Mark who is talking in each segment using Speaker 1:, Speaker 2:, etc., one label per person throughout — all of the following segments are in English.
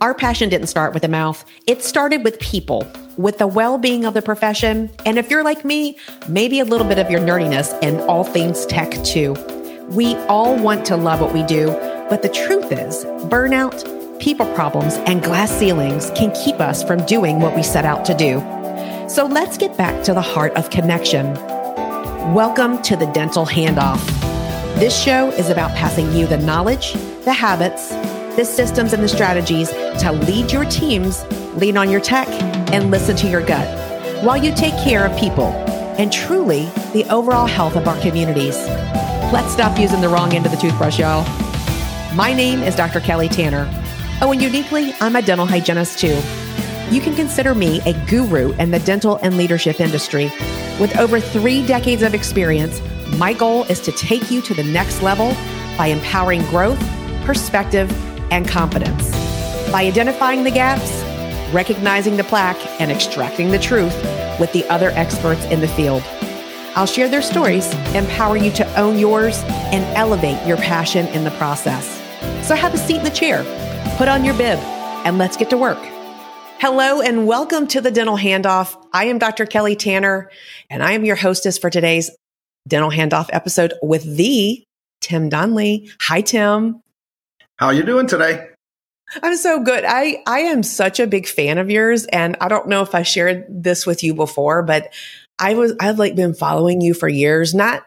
Speaker 1: Our passion didn't start with the mouth, it started with people, with the well being of the profession. And if you're like me, maybe a little bit of your nerdiness and all things tech too. We all want to love what we do, but the truth is, burnout, people problems, and glass ceilings can keep us from doing what we set out to do. So let's get back to the heart of connection. Welcome to the Dental Handoff. This show is about passing you the knowledge, the habits, the systems, and the strategies to lead your teams, lean on your tech, and listen to your gut while you take care of people and truly the overall health of our communities. Let's stop using the wrong end of the toothbrush, y'all. My name is Dr. Kelly Tanner. Oh, and uniquely, I'm a dental hygienist too. You can consider me a guru in the dental and leadership industry. With over three decades of experience, my goal is to take you to the next level by empowering growth, perspective, and confidence. By identifying the gaps, recognizing the plaque, and extracting the truth with the other experts in the field. I'll share their stories, empower you to own yours, and elevate your passion in the process. So have a seat in the chair, put on your bib, and let's get to work. Hello and welcome to the Dental Handoff. I am Dr. Kelly Tanner, and I am your hostess for today's Dental Handoff episode with the Tim Donley. Hi, Tim.
Speaker 2: How are you doing today?
Speaker 1: I'm so good. I, I am such a big fan of yours. And I don't know if I shared this with you before, but I was, I've like been following you for years, not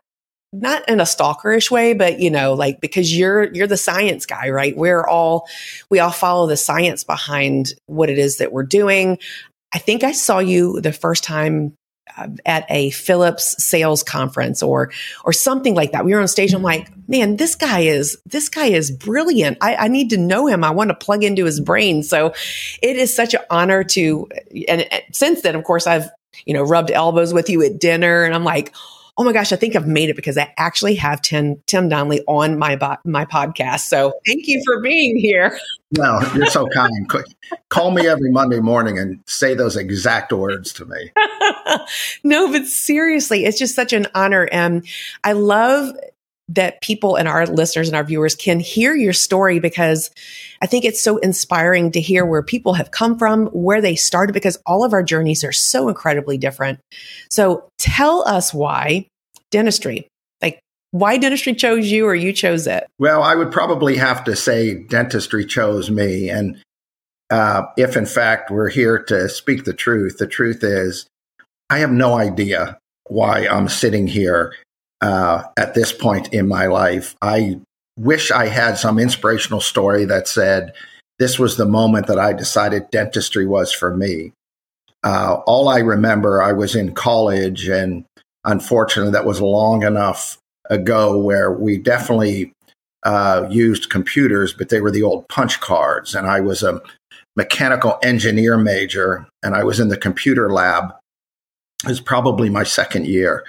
Speaker 1: not in a stalkerish way, but you know, like because you're you're the science guy, right? We're all we all follow the science behind what it is that we're doing. I think I saw you the first time Uh, at a Philips sales conference or or something like that. We were on stage. I'm like, man, this guy is this guy is brilliant. I, I need to know him. I want to plug into his brain. So it is such an honor to. And since then, of course, I've you know rubbed elbows with you at dinner, and I'm like oh my gosh, I think I've made it because I actually have Tim, Tim Donley on my, my podcast. So thank you for being here.
Speaker 2: No, you're so kind. Call me every Monday morning and say those exact words to me.
Speaker 1: no, but seriously, it's just such an honor. And I love that people and our listeners and our viewers can hear your story because I think it's so inspiring to hear where people have come from, where they started, because all of our journeys are so incredibly different. So tell us why dentistry, like why dentistry chose you or you chose it.
Speaker 2: Well, I would probably have to say dentistry chose me. And uh, if in fact we're here to speak the truth, the truth is I have no idea why I'm sitting here uh, at this point in my life. I wish I had some inspirational story that said this was the moment that I decided dentistry was for me. Uh, all I remember, I was in college, and unfortunately, that was long enough ago where we definitely uh, used computers, but they were the old punch cards. And I was a mechanical engineer major, and I was in the computer lab. It was probably my second year.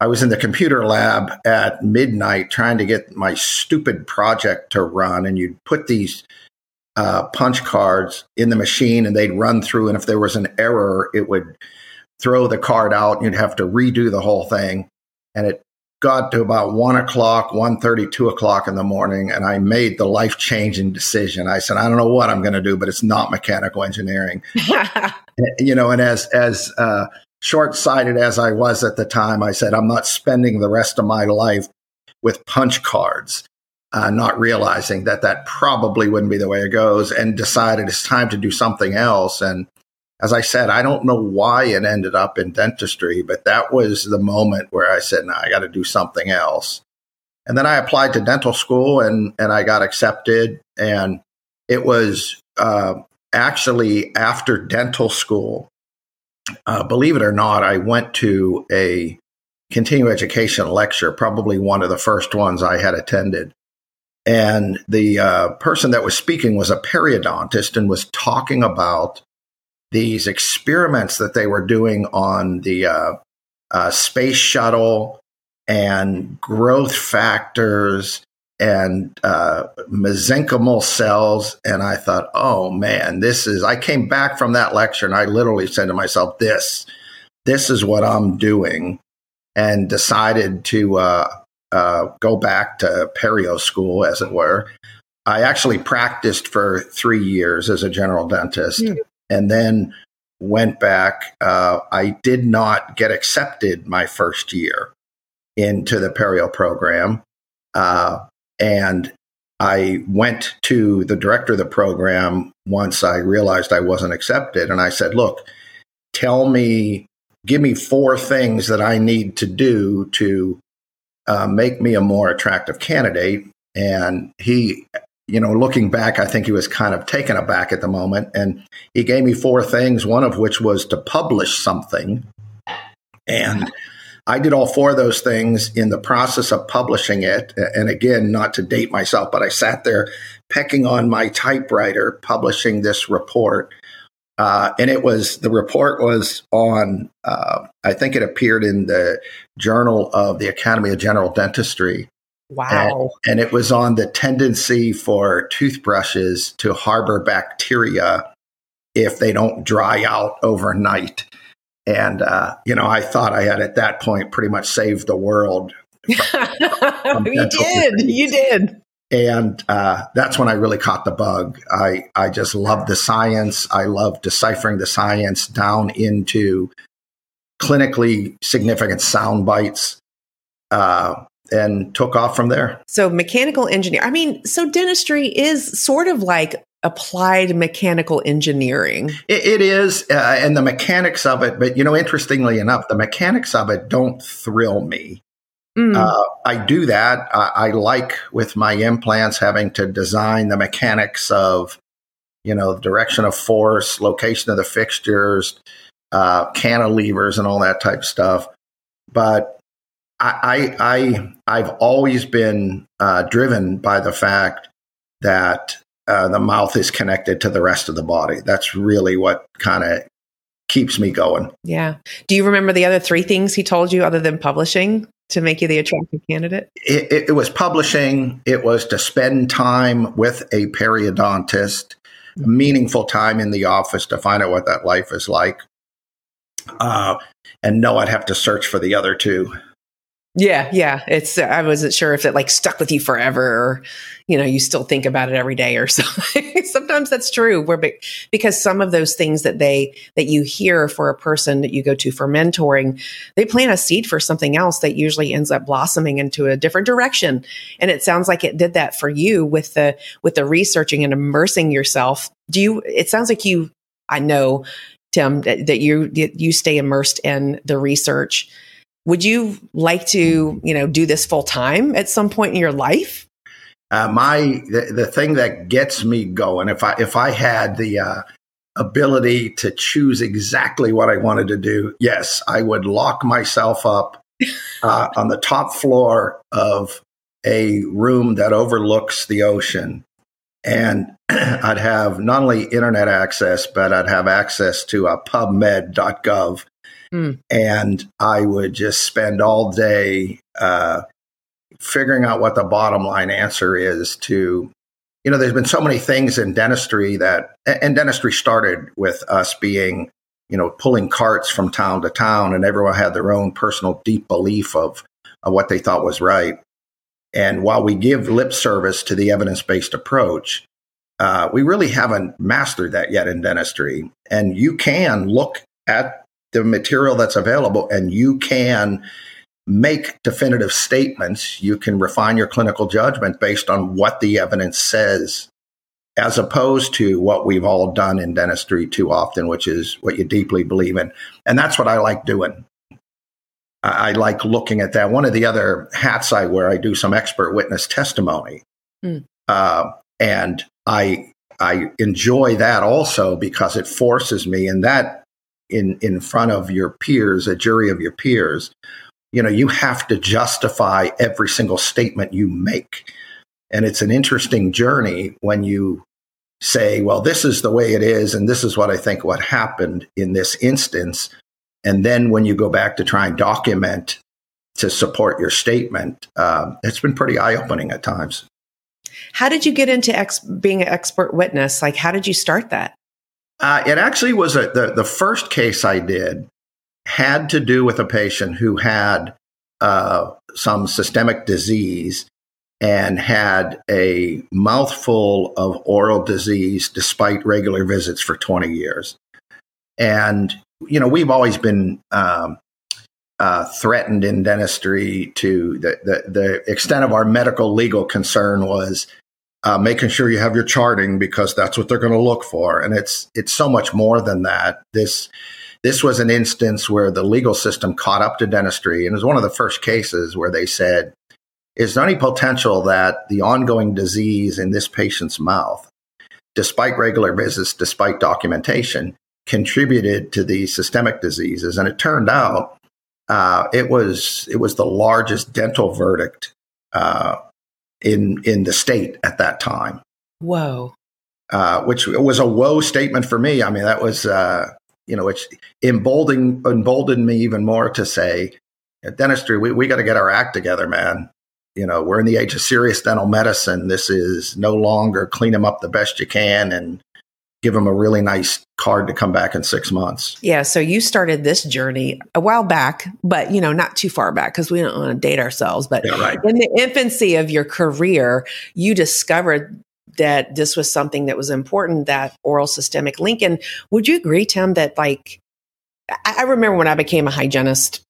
Speaker 2: I was in the computer lab at midnight trying to get my stupid project to run, and you'd put these uh, punch cards in the machine, and they'd run through. And if there was an error, it would throw the card out, and you'd have to redo the whole thing. And it got to about one o'clock, one thirty, two o'clock in the morning, and I made the life changing decision. I said, I don't know what I'm going to do, but it's not mechanical engineering. you know, and as as uh, short sighted as I was at the time, I said, I'm not spending the rest of my life with punch cards, uh, not realizing that that probably wouldn't be the way it goes, and decided it's time to do something else. And as I said, I don't know why it ended up in dentistry, but that was the moment where I said, no, I got to do something else. And then I applied to dental school and, and I got accepted. And it was uh, actually after dental school uh, believe it or not, I went to a continuing education lecture, probably one of the first ones I had attended. And the uh, person that was speaking was a periodontist and was talking about these experiments that they were doing on the uh, uh, space shuttle and growth factors and uh, mesenchymal cells. And I thought, oh man, this is, I came back from that lecture and I literally said to myself, this, this is what I'm doing. And decided to uh, uh, go back to perio school, as it were. I actually practiced for three years as a general dentist mm. and then went back. Uh, I did not get accepted my first year into the perio program. Uh, and I went to the director of the program once I realized I wasn't accepted. And I said, look, tell me, give me four things that I need to do to uh, make me a more attractive candidate. And he, you know, looking back, I think he was kind of taken aback at the moment. And he gave me four things, one of which was to publish something. And I did all four of those things in the process of publishing it. And again, not to date myself, but I sat there pecking on my typewriter, publishing this report. Uh, and it was the report was on, uh, I think it appeared in the Journal of the Academy of General Dentistry.
Speaker 1: Wow.
Speaker 2: And, and it was on the tendency for toothbrushes to harbor bacteria if they don't dry out overnight. And, uh, you know, I thought I had at that point pretty much saved the world.
Speaker 1: you did. Disease. You did.
Speaker 2: And uh, that's when I really caught the bug. I, I just love the science. I love deciphering the science down into clinically significant sound bites uh, and took off from there.
Speaker 1: So, mechanical engineer, I mean, so dentistry is sort of like applied mechanical engineering.
Speaker 2: it, it is, uh, and the mechanics of it. But you know, interestingly enough, the mechanics of it don't thrill me. Mm. Uh, I do that. I, I, like with my implants having to design the mechanics of, you know, the direction of force, location of the fixtures, uh, cantilevers, and all that type of stuff. But I, I, I have always been uh, driven by the fact that uh, the mouth is connected to the rest of the body. That's really what kind of keeps me going.
Speaker 1: Yeah. Do you remember the other three things he told you other than publishing to make you the attractive candidate?
Speaker 2: It, it, it was publishing. It was to spend time with a periodontist, mm-hmm. meaningful time in the office to find out what that life is like. Uh, and no, I'd have to search for the other two.
Speaker 1: Yeah, yeah. It's I wasn't sure if it like stuck with you forever or you know, you still think about it every day or something. Sometimes that's true. Where because some of those things that they that you hear for a person that you go to for mentoring, they plant a seed for something else that usually ends up blossoming into a different direction. And it sounds like it did that for you with the with the researching and immersing yourself. Do you it sounds like you I know Tim that, that you you stay immersed in the research would you like to, you know, do this full time at some point in your life?
Speaker 2: Uh, my the, the, thing that gets me going, if I if I had the uh, ability to choose exactly what I wanted to do, yes, I would lock myself up uh, on the top floor of a room that overlooks the ocean, and I'd have not only internet access, but I'd have access to a PubMed.gov Mm. And I would just spend all day uh, figuring out what the bottom line answer is to, you know, there's been so many things in dentistry that, and dentistry started with us being, you know, pulling carts from town to town, and everyone had their own personal deep belief of, of what they thought was right. And while we give lip service to the evidence based approach, uh, we really haven't mastered that yet in dentistry. And you can look at the material that's available and you can make definitive statements. You can refine your clinical judgment based on what the evidence says, as opposed to what we've all done in dentistry too often, which is what you deeply believe in. And that's what I like doing. I like looking at that. One of the other hats I wear, I do some expert witness testimony. Mm. Uh, and I I enjoy that also because it forces me, and that in in front of your peers, a jury of your peers, you know, you have to justify every single statement you make. And it's an interesting journey when you say, well, this is the way it is, and this is what I think what happened in this instance. And then when you go back to try and document to support your statement, uh, it's been pretty eye opening at times.
Speaker 1: How did you get into ex- being an expert witness? Like, how did you start that?
Speaker 2: Uh, it actually was a, the, the first case I did had to do with a patient who had uh, some systemic disease. and had a mouthful of oral disease despite regular visits for 20 years. And, you know, we've always been um, uh, threatened in dentistry to the, the, the, extent of our medical legal concern was uh, making sure you have your charting because that's what they're going to look for. And it's, it's so much more than that. This, this was an instance where the legal system caught up to dentistry. And it was one of the first cases where they said, is there any potential that the ongoing disease in this patient's mouth, despite regular visits, despite documentation, contributed to the systemic diseases? And it turned out uh, it was it was the largest dental verdict uh, in in the state at that time.
Speaker 1: Whoa!
Speaker 2: Uh, which was a whoa statement for me. I mean, that was uh, you know, which emboldened emboldened me even more to say, dentistry, we, we got to get our act together, man you know, we're in the age of serious dental medicine. This is no longer clean them up the best you can and give them a really nice card to come back in six months.
Speaker 1: Yeah. So you started this journey a while back, but you know, not too far back because we don't want to date ourselves. But yeah, right. in the infancy of your career, you discovered that this was something that was important, that oral systemic link. And would you agree, Tim, that like, I remember when I became a hygienist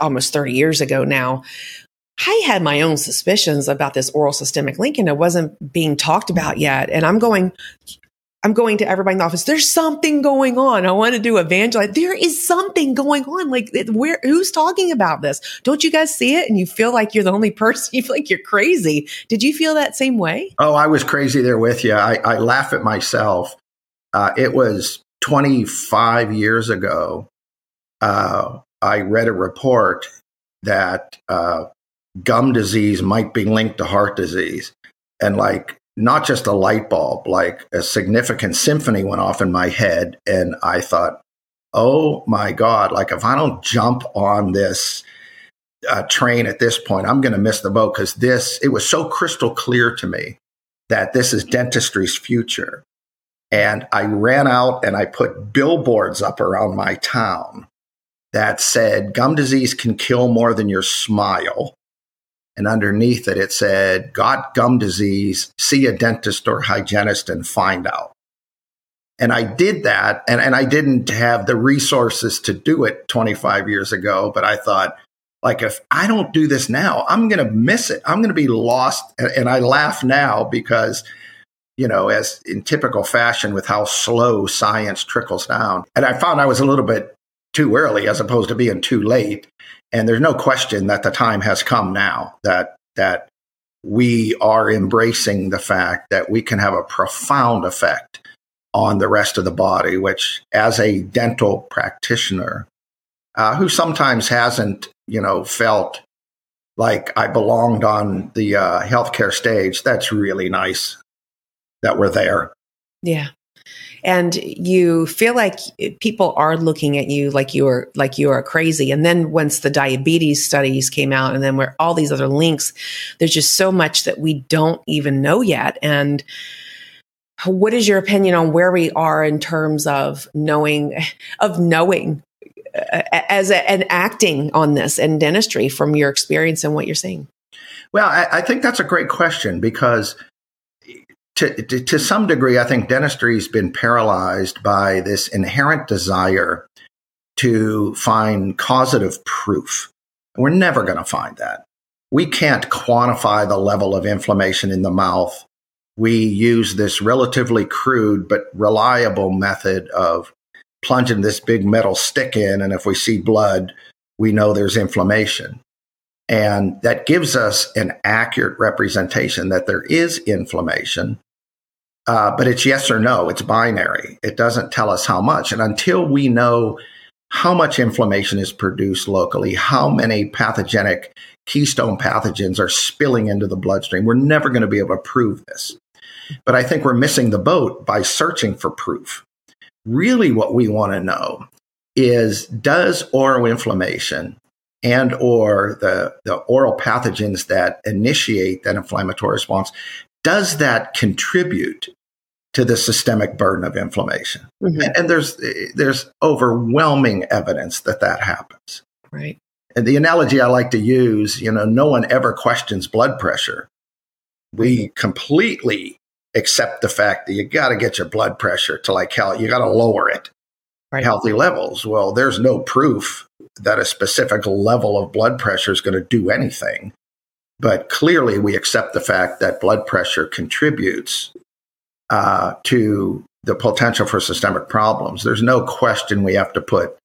Speaker 1: almost 30 years ago now, I had my own suspicions about this oral systemic link and it wasn't being talked about yet. And I'm going, I'm going to everybody in the office. There's something going on. I want to do evangelize. There is something going on. Like where, who's talking about this? Don't you guys see it? And you feel like you're the only person. You feel like you're crazy. Did you feel that same way?
Speaker 2: Oh, I was crazy there with you. I, I laugh at myself. Uh, it was 25 years ago. Uh, I read a report that uh, gum disease might be linked to heart disease. And like, not just a light bulb, like a significant symphony went off in my head. And I thought, oh my God, like if I don't jump on this uh, train at this point, I'm going to miss the boat because this, it was so crystal clear to me that this is dentistry's future. And I ran out and I put billboards up around my town that said, gum disease can kill more than your smile and underneath it, it said, got gum disease, see a dentist or hygienist and find out. And I did that. And, and I didn't have the resources to do it 25 years ago, but I thought, like, if I don't do this now, I'm going to miss it. I'm going to be lost. And, and I laugh now because, you know, as in typical fashion with how slow science trickles down. And I found I was a little bit too early as opposed to being too late. And there's no question that the time has come now that that we are embracing the fact that we can have a profound effect on the rest of the body, which as a dental practitioner uh, who sometimes hasn't, you know, felt like I belonged on the uh, healthcare stage, that's really nice that we're there.
Speaker 1: Yeah and you feel like people are looking at you like you are like you are crazy. And then once the diabetes studies came out and then where all these other links there's just so much that we don't even know yet. And what is your opinion on where we are in terms of knowing of knowing uh, as a, and acting on this in dentistry from your experience and what you're seeing?
Speaker 2: Well I, I think that's a great question because to, to, to some degree, I think dentistry's been paralyzed by this inherent desire to find causative proof. We're never going to find that. We can't quantify the level of inflammation in the mouth. We use this relatively crude but reliable method of plunging this big metal stick in, and if we see blood, we know there's inflammation. And that gives us an accurate representation that there is inflammation uh, but it's yes or no. It's binary. It doesn't tell us how much. And until we know how much inflammation is produced locally, how many pathogenic keystone pathogens are spilling into the bloodstream, we're never going to be able to prove this. But I think we're missing the boat by searching for proof. Really, what we want to know is does oral inflammation and or the, the oral pathogens that initiate that inflammatory response does that contribute to the systemic burden of inflammation. Mm-hmm. And, and, there's there's overwhelming evidence that that happens.
Speaker 1: Right.
Speaker 2: And the analogy I like to use, you know, no one ever questions blood pressure. We completely accept the fact that you got to get your blood pressure to like hell, you got to lower it. Right. Healthy levels. Well, there's no proof that a specific level of blood pressure is going to do anything. But clearly, we accept the fact that blood pressure contributes uh, to the potential for systemic problems. There's no question we have to put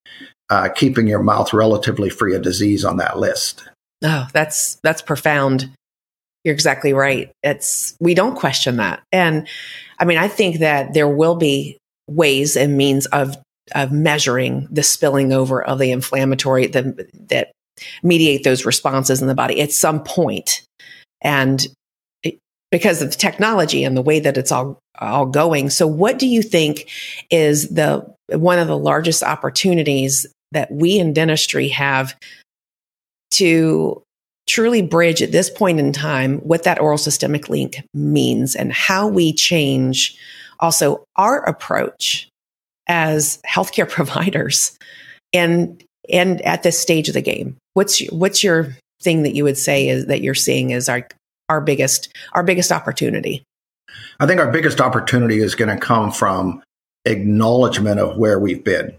Speaker 2: uh, keeping your mouth relatively free of disease on that list.
Speaker 1: Oh, that's that's profound. You're exactly right. It's we don't question that, and I mean, I think that there will be ways and means of of measuring the spilling over of the inflammatory the, that mediate those responses in the body at some point. And because of the technology and the way that it's all all going. So what do you think is the one of the largest opportunities that we in dentistry have to truly bridge at this point in time what that oral systemic link means and how we change also our approach as healthcare providers and and at this stage of the game what's what's your thing that you would say is that you're seeing as our our biggest our biggest opportunity
Speaker 2: i think our biggest opportunity is going to come from acknowledgement of where we've been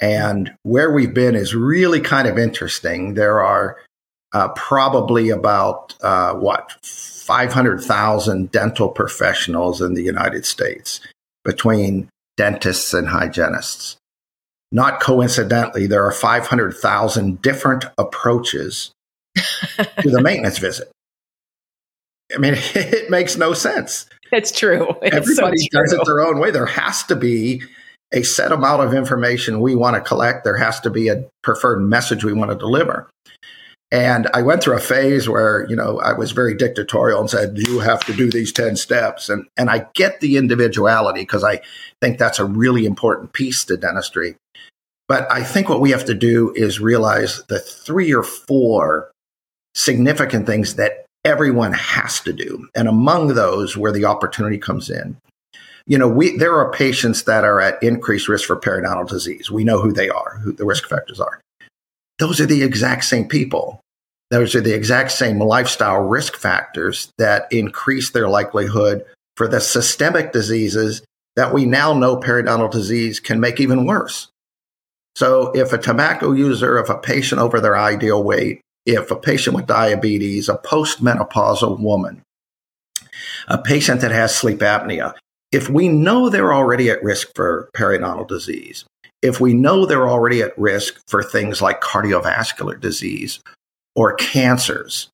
Speaker 2: and where we've been is really kind of interesting there are uh, probably about uh, what 500,000 dental professionals in the United States between dentists and hygienists. Not coincidentally, there are 500,000 different approaches to the maintenance visit. I mean, it makes no sense.
Speaker 1: It's true. It's
Speaker 2: Everybody
Speaker 1: so true.
Speaker 2: does it their own way. There has to be a set amount of information we want to collect. There has to be a preferred message we want to deliver. And I went through a phase where, you know, I was very dictatorial and said, you have to do these 10 steps. And, and I get the individuality because I think that's a really important piece to dentistry. But I think what we have to do is realize the three or four significant things that everyone has to do. And among those, where the opportunity comes in, you know, we, there are patients that are at increased risk for periodontal disease. We know who they are, who the risk factors are those are the exact same people. Those are the exact same lifestyle risk factors that increase their likelihood for the systemic diseases that we now know periodontal disease can make even worse. So if a tobacco user, if a patient over their ideal weight, if a patient with diabetes, a postmenopausal woman, a patient that has sleep apnea, if we know they're already at risk for periodontal disease, if we know they're already at risk for things like cardiovascular disease or cancers,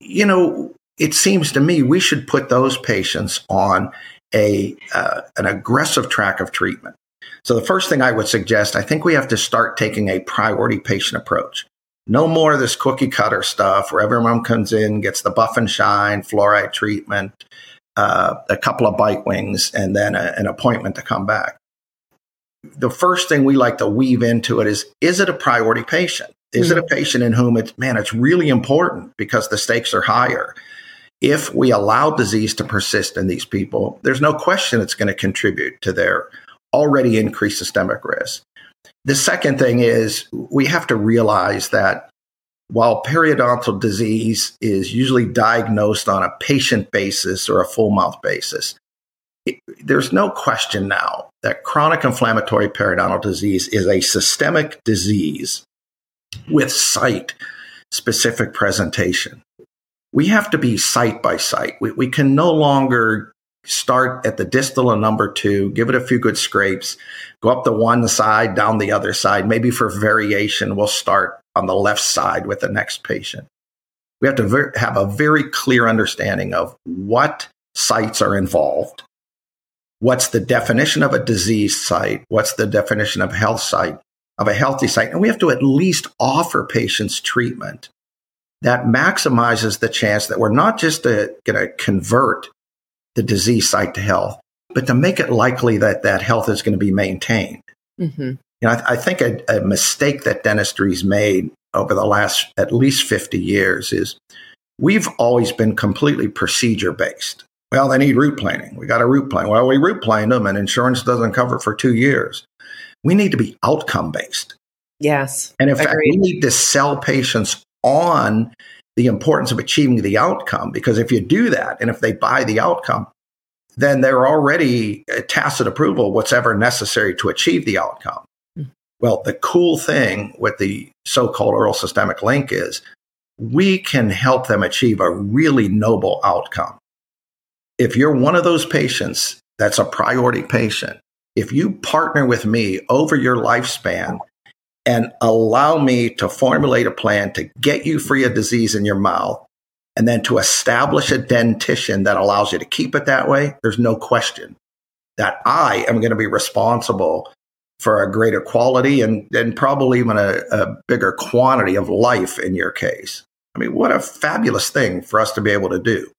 Speaker 2: you know, it seems to me we should put those patients on a uh, an aggressive track of treatment. So the first thing I would suggest, I think we have to start taking a priority patient approach. No more of this cookie cutter stuff where everyone comes in, gets the buff and shine, fluoride treatment, uh, a couple of bite wings, and then a, an appointment to come back the first thing we like to weave into it is is it a priority patient? Is mm-hmm. it a mm-hmm. patient in whom it's, man, it's really important because the stakes are higher? If we allow disease to persist in these people, there's no question it's going to contribute to their already increased systemic risk. The second thing is we have to realize that while periodontal disease is usually diagnosed on a patient basis or a full mouth basis, there's no question now that chronic inflammatory periodontal disease is a systemic disease with site specific presentation. We have to be site by site. We, we can no longer start at the distal of number two, give it a few good scrapes, go up the one side, down the other side. Maybe for variation, we'll start on the left side with the next patient. We have to ver- have a very clear understanding of what sites are involved what's the definition of a disease site? What's the definition of health site, of a healthy site? And we have to at least offer patients treatment that maximizes the chance that we're not just uh, going to convert the disease site to health, but to make it likely that that health is going to be maintained. Mm-hmm. You know, I, I think a, a mistake that dentistry's made over the last at least 50 years is we've always been completely procedure based. Well, they need root planing. We got a root plan. Well, we root planed them and insurance doesn't cover it for two years. We need to be outcome based.
Speaker 1: Yes.
Speaker 2: And in fact, we need to sell patients on the importance of achieving the outcome. Because if you do that, and if they buy the outcome, then they're already tacit approval whatever necessary to achieve the outcome. Mm. Well, the cool thing with the so-called oral systemic link is we can help them achieve a really noble outcome. If you're one of those patients that's a priority patient, if you partner with me over your lifespan and allow me to formulate a plan to get you free of disease in your mouth and then to establish a dentition that allows you to keep it that way, there's no question that I am going to be responsible for a greater quality and, and probably even a, a bigger quantity of life in your case. I mean, what a fabulous thing for us to be able to do.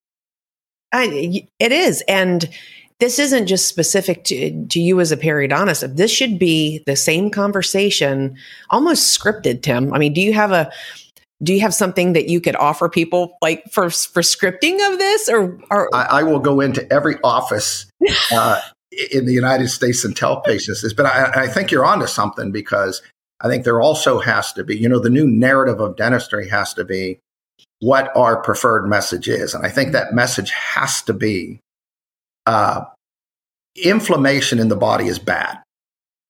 Speaker 1: I, it is. And this isn't just specific to, to you as a periodontist. This should be the same conversation, almost scripted, Tim. I mean, do you have a, do you have something that you could offer people like for for scripting of this or, or
Speaker 2: I, I will go into every office uh, in the united states and tell patients this but I, I, think you're onto something because i think there also has to be you know the new narrative of dentistry has to be what our preferred message is and i think that message has to be uh, inflammation in the body is bad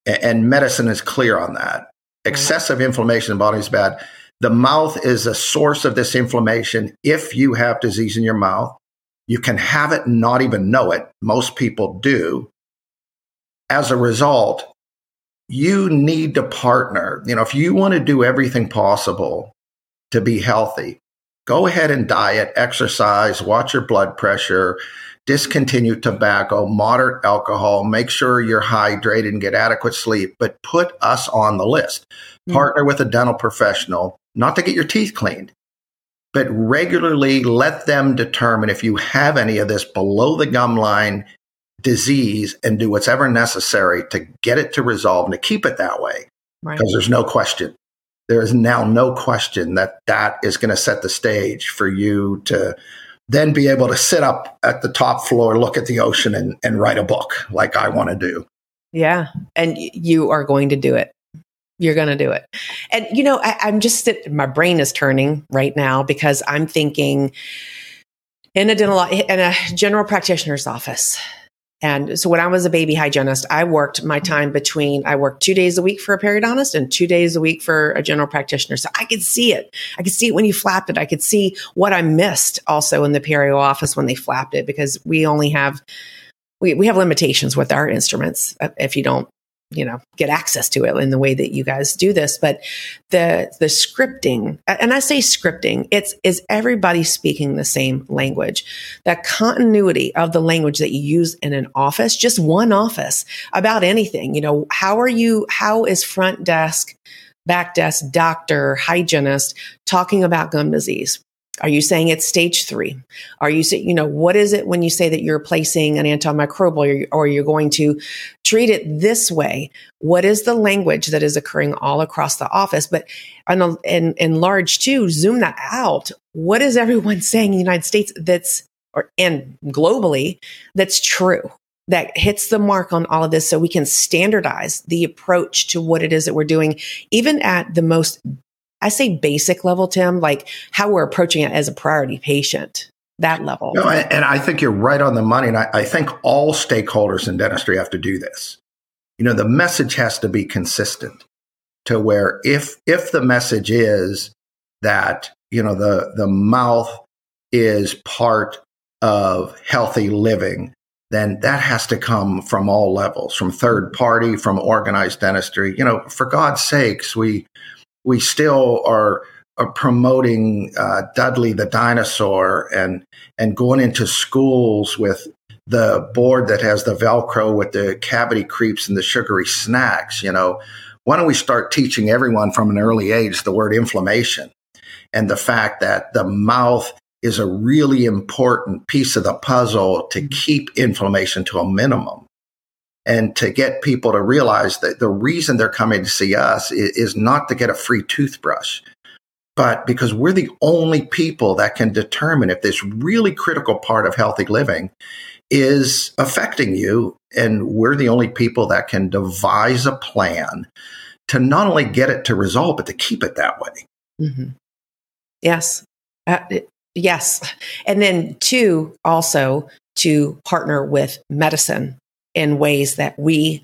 Speaker 2: and medicine is clear on that excessive inflammation in the body is bad the mouth is a source of this inflammation. If you have disease in your mouth, you can have it and not even know it. Most people do. As a result, you need to partner. You know, if you want to do everything possible to be healthy, go ahead and diet, exercise, watch your blood pressure, discontinue tobacco, moderate alcohol, make sure you're hydrated and get adequate sleep, but put us on the list. Mm-hmm. Partner with a dental professional not to get your teeth cleaned, but regularly let them determine if you have any of this below the gum line disease and do whatever necessary to get it to resolve and to keep it that way. Because right. there's no question. There is now no question that that is going to set the stage for you to then be able to sit up at the top floor, look at the ocean, and, and write a book like I want to do.
Speaker 1: Yeah. And you are going to do it you're going to do it. And, you know, I, am just, my brain is turning right now because I'm thinking in a dental, in a general practitioner's office. And so when I was a baby hygienist, I worked my time between, I worked two days a week for a periodontist and two days a week for a general practitioner. So I could see it. I could see it when you flapped it. I could see what I missed also in the perio office when they flapped it because we only have, we, we have limitations with our instruments uh, if you don't you know get access to it in the way that you guys do this but the the scripting and i say scripting it's is everybody speaking the same language. That continuity of the language that you use in an office just one office about anything you know how are you how is front desk back desk doctor hygienist talking about gum disease are you saying it's stage three? Are you saying, you know, what is it when you say that you're placing an antimicrobial or, or you're going to treat it this way? What is the language that is occurring all across the office? But in, in, in large too, zoom that out. What is everyone saying in the United States that's, or, and globally, that's true? that hits the mark on all of this so we can standardize the approach to what it is that we're doing, even at the most I say basic level, Tim, like how we're approaching it as a priority patient, that level.
Speaker 2: No, and I think you're right on the money. And I, I think all stakeholders in dentistry have to do this. You know, the message has to be consistent to where if if the message is that, you know, the the mouth is part of healthy living, then that has to come from all levels, from third party, from organized dentistry. You know, for God's sakes, we we still are, are promoting uh, Dudley the dinosaur and and going into schools with the board that has the Velcro with the cavity creeps and the sugary snacks. You know, why don't we start teaching everyone from an early age the word inflammation and the fact that the mouth is a really important piece of the puzzle to keep inflammation to a minimum and to get people to realize that the reason they're coming to see us is, is, not to get a free toothbrush, but because we're the only people that can determine if this really critical part of healthy living is affecting you. And we're the only people that can devise a plan to not only get it to resolve, but to keep it that way.
Speaker 1: Mm-hmm. Yes. Uh, yes. And then two, also to partner with medicine in ways that we,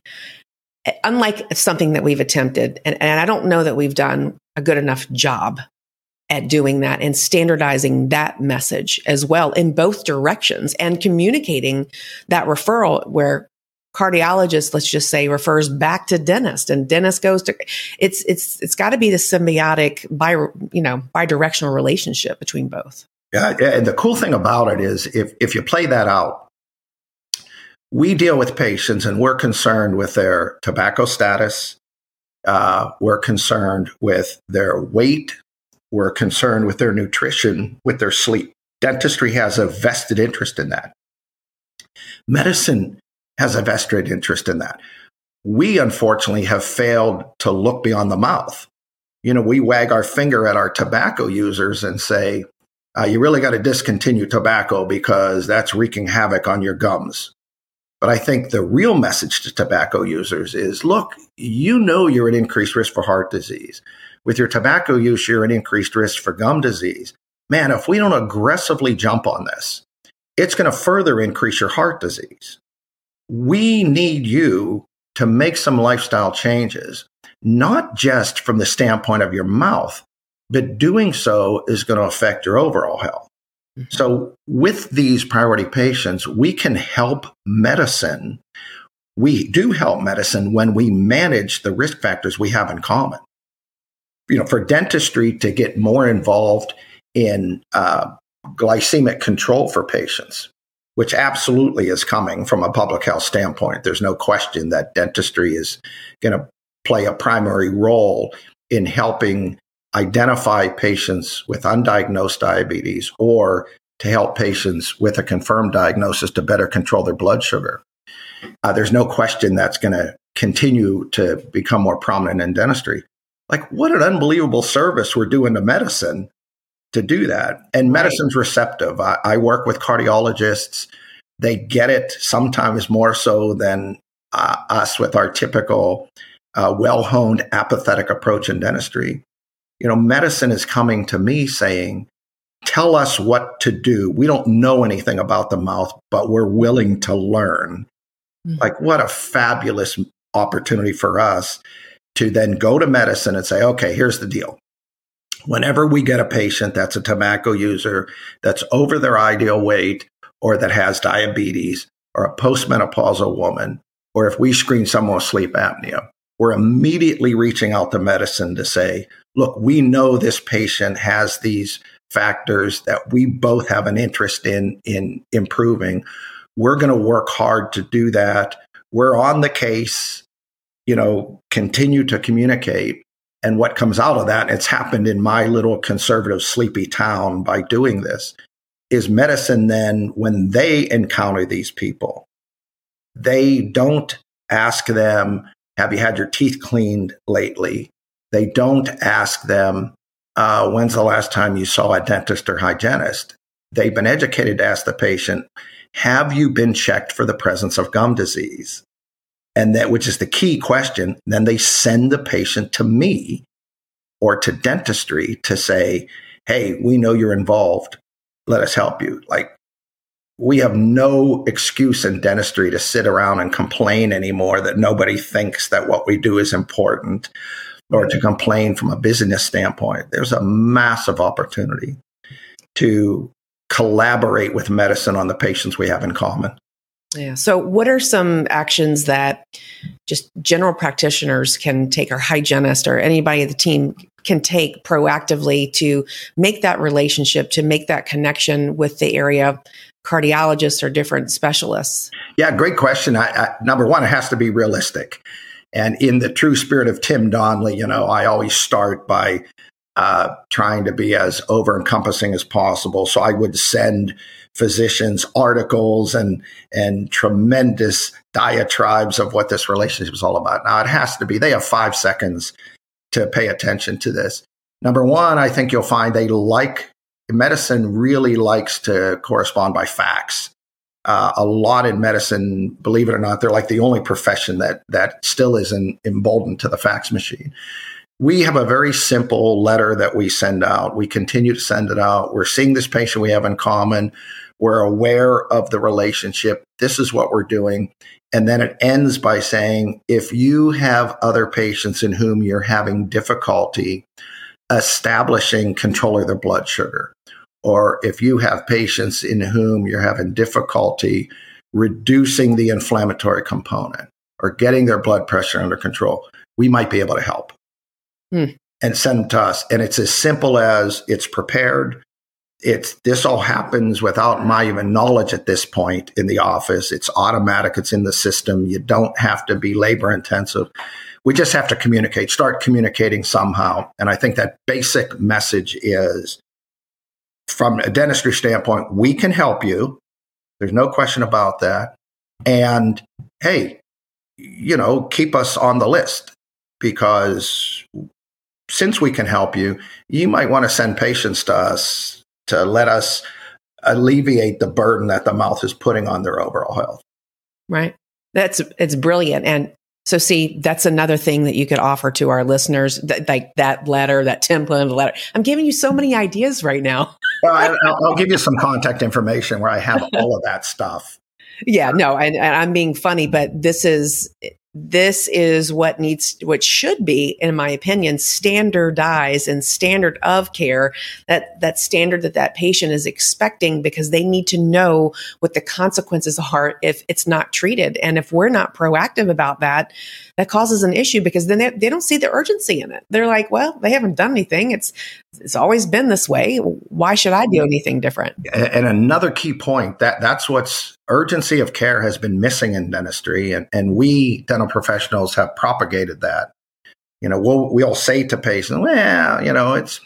Speaker 1: unlike something that we've attempted, and, and I don't know that we've done a good enough job at doing that and standardizing that message as well in both directions and communicating that referral where cardiologist let's just say refers back to dentist and dentist goes to it's it's it's got to be the symbiotic bi you know bidirectional relationship between both.
Speaker 2: Yeah and the cool thing about it is if if you play that out we deal with patients and we're concerned with their tobacco status uh, we're concerned with their weight we're concerned with their nutrition with their sleep dentistry has a vested interest in that medicine has a vested interest in that. We unfortunately have failed to look beyond the mouth. You know, we wag our finger at our tobacco users and say, uh, you really got to discontinue tobacco because that's wreaking havoc on your gums. But I think the real message to tobacco users is look, you know you're at increased risk for heart disease. With your tobacco use, you're at increased risk for gum disease. Man, if we don't aggressively jump on this, it's going to further increase your heart disease we need you to make some lifestyle changes, not just from the standpoint of your mouth, but doing so is going to affect your overall health. So, with these priority patients, we can help medicine. We do help medicine when we manage the risk factors we have in common. You know, for dentistry to get more involved in uh, glycemic control for patients, which absolutely is coming from a public health standpoint. There's no question that dentistry is going to play a primary role in helping identify patients with undiagnosed diabetes or to help patients with a confirmed diagnosis to better control their blood sugar. Uh, there's no question that's going to continue to become more prominent in dentistry. Like, what an unbelievable service we're doing to medicine to do that. And medicine's right. receptive. I, I, work with cardiologists. They get it sometimes more so than uh, us with our typical uh, well honed apathetic approach in dentistry. You know, medicine is coming to me saying, tell us what to do. We don't know anything about the mouth, but we're willing to learn. Mm-hmm. Like, what a fabulous opportunity for us to then go to medicine and say, okay, here's the deal whenever we get a patient that's a tobacco user, that's over their ideal weight, or that has diabetes, or a postmenopausal woman, or if we screen someone with sleep apnea, we're immediately reaching out to medicine to say, look, we know this patient has these factors that we both have an interest in in improving. We're going to work hard to do that. We're on the case, you know, continue to communicate and what comes out of that, it's happened in my little conservative, sleepy town by doing this, is medicine then, when they encounter these people, they don't ask them, Have you had your teeth cleaned lately? They don't ask them, uh, When's the last time you saw a dentist or hygienist? They've been educated to ask the patient, Have you been checked for the presence of gum disease? and that which is the key question then they send the patient to me or to dentistry to say hey we know you're involved let us help you like we have no excuse in dentistry to sit around and complain anymore that nobody thinks that what we do is important or to complain from a business standpoint there's a massive opportunity to collaborate with medicine on the patients we have in common
Speaker 1: yeah. So, what are some actions that just general practitioners can take, or hygienist, or anybody at the team can take proactively to make that relationship, to make that connection with the area cardiologists or different specialists?
Speaker 2: Yeah, great question. I, I, number one, it has to be realistic. And in the true spirit of Tim Donley, you know, I always start by uh, trying to be as over encompassing as possible. So I would send physicians articles and and tremendous diatribes of what this relationship is all about. Now it has to be they have 5 seconds to pay attention to this. Number 1, I think you'll find they like medicine really likes to correspond by fax. Uh, a lot in medicine, believe it or not, they're like the only profession that that still isn't emboldened to the fax machine. we have a very simple letter that we send out. We continue to send it out. We're seeing this patient we have in common. We're aware of the relationship. This is what we're doing. And then it ends by saying if you have other patients in whom you're having difficulty establishing control of their blood sugar, or if you have patients in whom you're having difficulty reducing the inflammatory component or getting their blood pressure under control, we might be able to help. Hmm. And send them to us. And it's as simple as it's prepared. It's this all happens without my even knowledge at this point in the office. It's automatic, it's in the system. You don't have to be labor intensive. We just have to communicate, start communicating somehow. And I think that basic message is from a dentistry standpoint, we can help you. There's no question about that. And hey, you know, keep us on the list because since we can help you, you might want to send patients to us to let us alleviate the burden that the mouth is putting on their overall health.
Speaker 1: Right. That's it's brilliant. And so, see, that's another thing that you could offer to our listeners, that, like that letter, that template letter. I'm giving you so many ideas right now.
Speaker 2: well, I, will give you some contact information where I have all of that stuff.
Speaker 1: Yeah, no, and, and I'm being funny, but this is this is what needs what should be in my opinion standardized and standard of care that that standard that that patient is expecting because they need to know what the consequences are if it's not treated. And if we're not proactive about that that causes an issue because then they, they don't see the urgency in it they're like well they haven't done anything it's it's always been this way why should i do anything different
Speaker 2: and another key point that that's what's urgency of care has been missing in dentistry, and, and we dental professionals have propagated that. You know, we'll we'll say to patients, "Well, you know, it's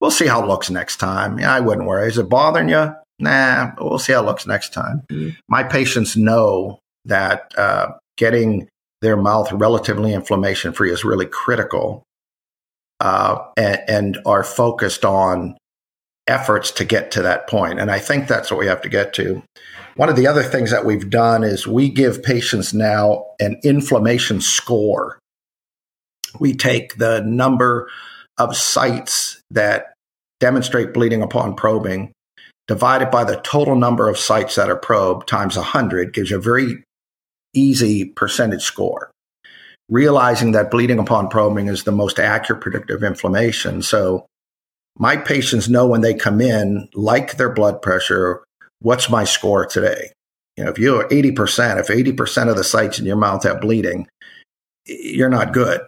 Speaker 2: we'll see how it looks next time." Yeah, I wouldn't worry. Is it bothering you? Nah, we'll see how it looks next time. Mm-hmm. My patients know that uh, getting their mouth relatively inflammation free is really critical, uh, and, and are focused on efforts to get to that point. And I think that's what we have to get to. One of the other things that we've done is we give patients now an inflammation score. We take the number of sites that demonstrate bleeding upon probing, divided by the total number of sites that are probed times 100 gives you a very easy percentage score. Realizing that bleeding upon probing is the most accurate predictor of inflammation. So my patients know when they come in, like their blood pressure, what's my score today? You know, if you're 80%, if 80% of the sites in your mouth have bleeding, you're not good.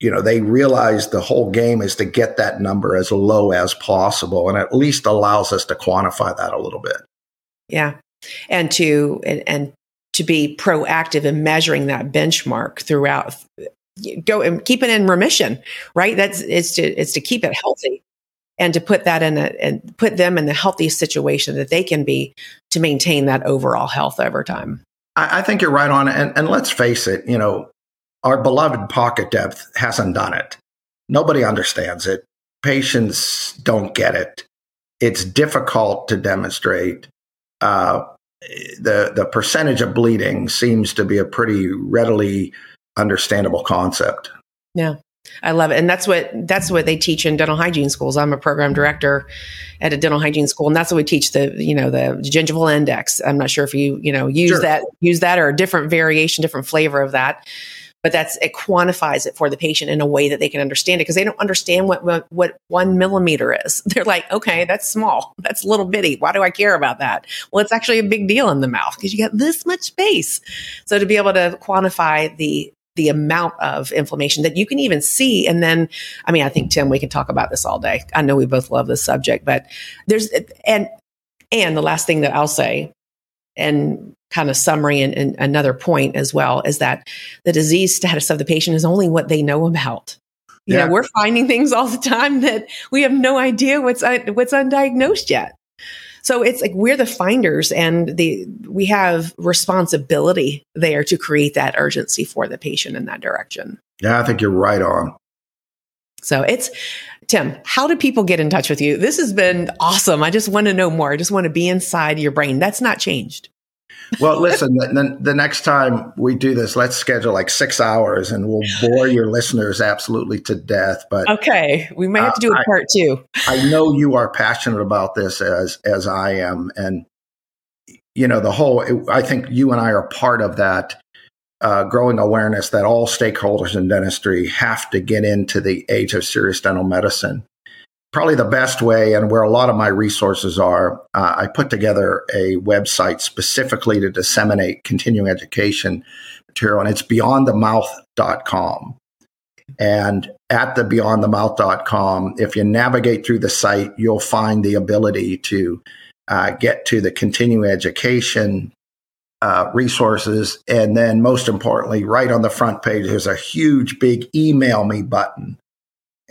Speaker 2: You know, they realize the whole game is to get that number as low as possible and at least allows us to quantify that a little bit.
Speaker 1: Yeah. And to and, and to be proactive in measuring that benchmark throughout go and keep it in remission, right? That's it's to it's to keep it healthy and to put that in a, and put them in the healthiest situation that they can be to maintain that overall health over time.
Speaker 2: I, I think you're right on. And, and let's face it, you know, our beloved pocket depth hasn't done it. Nobody understands it. Patients don't get it. It's difficult to demonstrate. Uh, the the percentage of bleeding seems to be a pretty readily understandable concept.
Speaker 1: Yeah. I love it. And that's what that's what they teach in dental hygiene schools. I'm a program director at a dental hygiene school and that's what we teach the you know the gingival index. I'm not sure if you you know use sure. that use that or a different variation, different flavor of that. But that's it quantifies it for the patient in a way that they can understand it because they don't understand what, what what one millimeter is. They're like, okay, that's small, that's a little bitty. Why do I care about that? Well, it's actually a big deal in the mouth because you got this much space. So to be able to quantify the the amount of inflammation that you can even see. And then, I mean, I think Tim, we can talk about this all day. I know we both love this subject, but there's, and, and the last thing that I'll say, and kind of summary and, and another point as well, is that the disease status of the patient is only what they know about. You yeah. know, we're finding things all the time that we have no idea what's uh, what's undiagnosed yet. So it's like we're the finders and the we have responsibility there to create that urgency for the patient in that direction.
Speaker 2: Yeah, I think you're right on.
Speaker 1: So it's Tim, how do people get in touch with you? This has been awesome. I just want to know more. I just want to be inside your brain. That's not changed.
Speaker 2: well, listen, the, the, next time we do this, let's schedule like six hours and we'll bore your listeners absolutely to death. But
Speaker 1: okay, we may have to do a uh, part two.
Speaker 2: I know you are passionate about this as, as I am. And, you know, the whole, I think you and I are part of that uh, growing awareness that all stakeholders in dentistry have to get into the age of serious dental medicine probably the best way and where a lot of my resources are, uh, I put together a website specifically to disseminate continuing education material, and it's beyondthemouth.com. And at the beyondthemouth.com, if you navigate through the site, you'll find the ability to uh, get to the continuing education uh, resources. And then, most importantly, right on the front page, there's a huge, big email me button.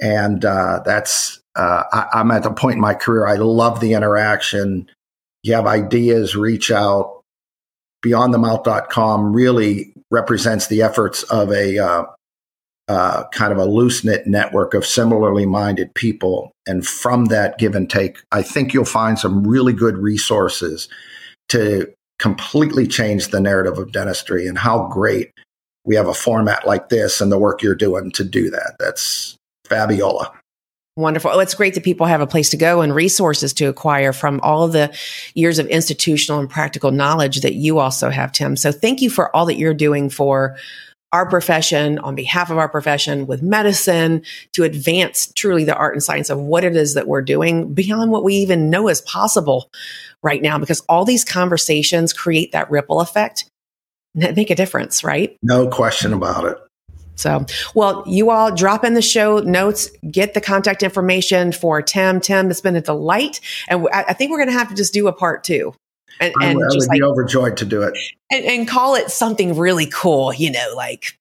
Speaker 2: And uh, that's uh, I, am at the point in my career, I love the interaction. You have ideas, reach out. BeyondTheMouth.com really represents the efforts of a uh, uh, kind of a loose knit network of similarly minded people. And from that give and take, I think you'll find some really good resources to completely changed the narrative of dentistry and how great we have a format like this and the work you're doing to do that. That's Fabiola.
Speaker 1: Wonderful. Oh, it's great that people have a place to go and resources to acquire from all the years of institutional and practical knowledge that you also have, Tim. So thank you for all that you're doing for our profession, on behalf of our profession with medicine to advance truly the art and science of what it is that we're doing beyond what we even know is possible right now, because all these conversations create that ripple effect that make a difference, right?
Speaker 2: No question about it.
Speaker 1: So, well, you all drop in the show notes, get the contact information for Tim. Tim, it's been a delight. And I, think we're going to have to just do a part two.
Speaker 2: And, and I would like, be overjoyed to do it.
Speaker 1: And, and call it something really cool, you know, like,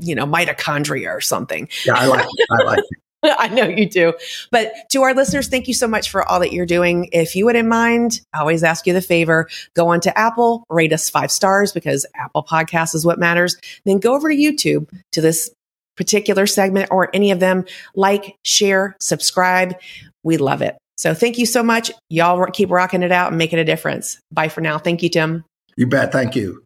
Speaker 1: you know, mitochondria or something.
Speaker 2: Yeah, I like it. I like it.
Speaker 1: I know you do. But to our listeners, thank you so much for all that you're doing. If you wouldn't mind, I always ask you the favor go on to Apple, rate us five stars because Apple Podcast is what matters. Then go over to YouTube to this particular segment or any of them. Like, share, subscribe. We love it. So thank you so much. Y'all keep rocking it out and making a difference. Bye for now. Thank you, Tim.
Speaker 2: You bet. Thank you.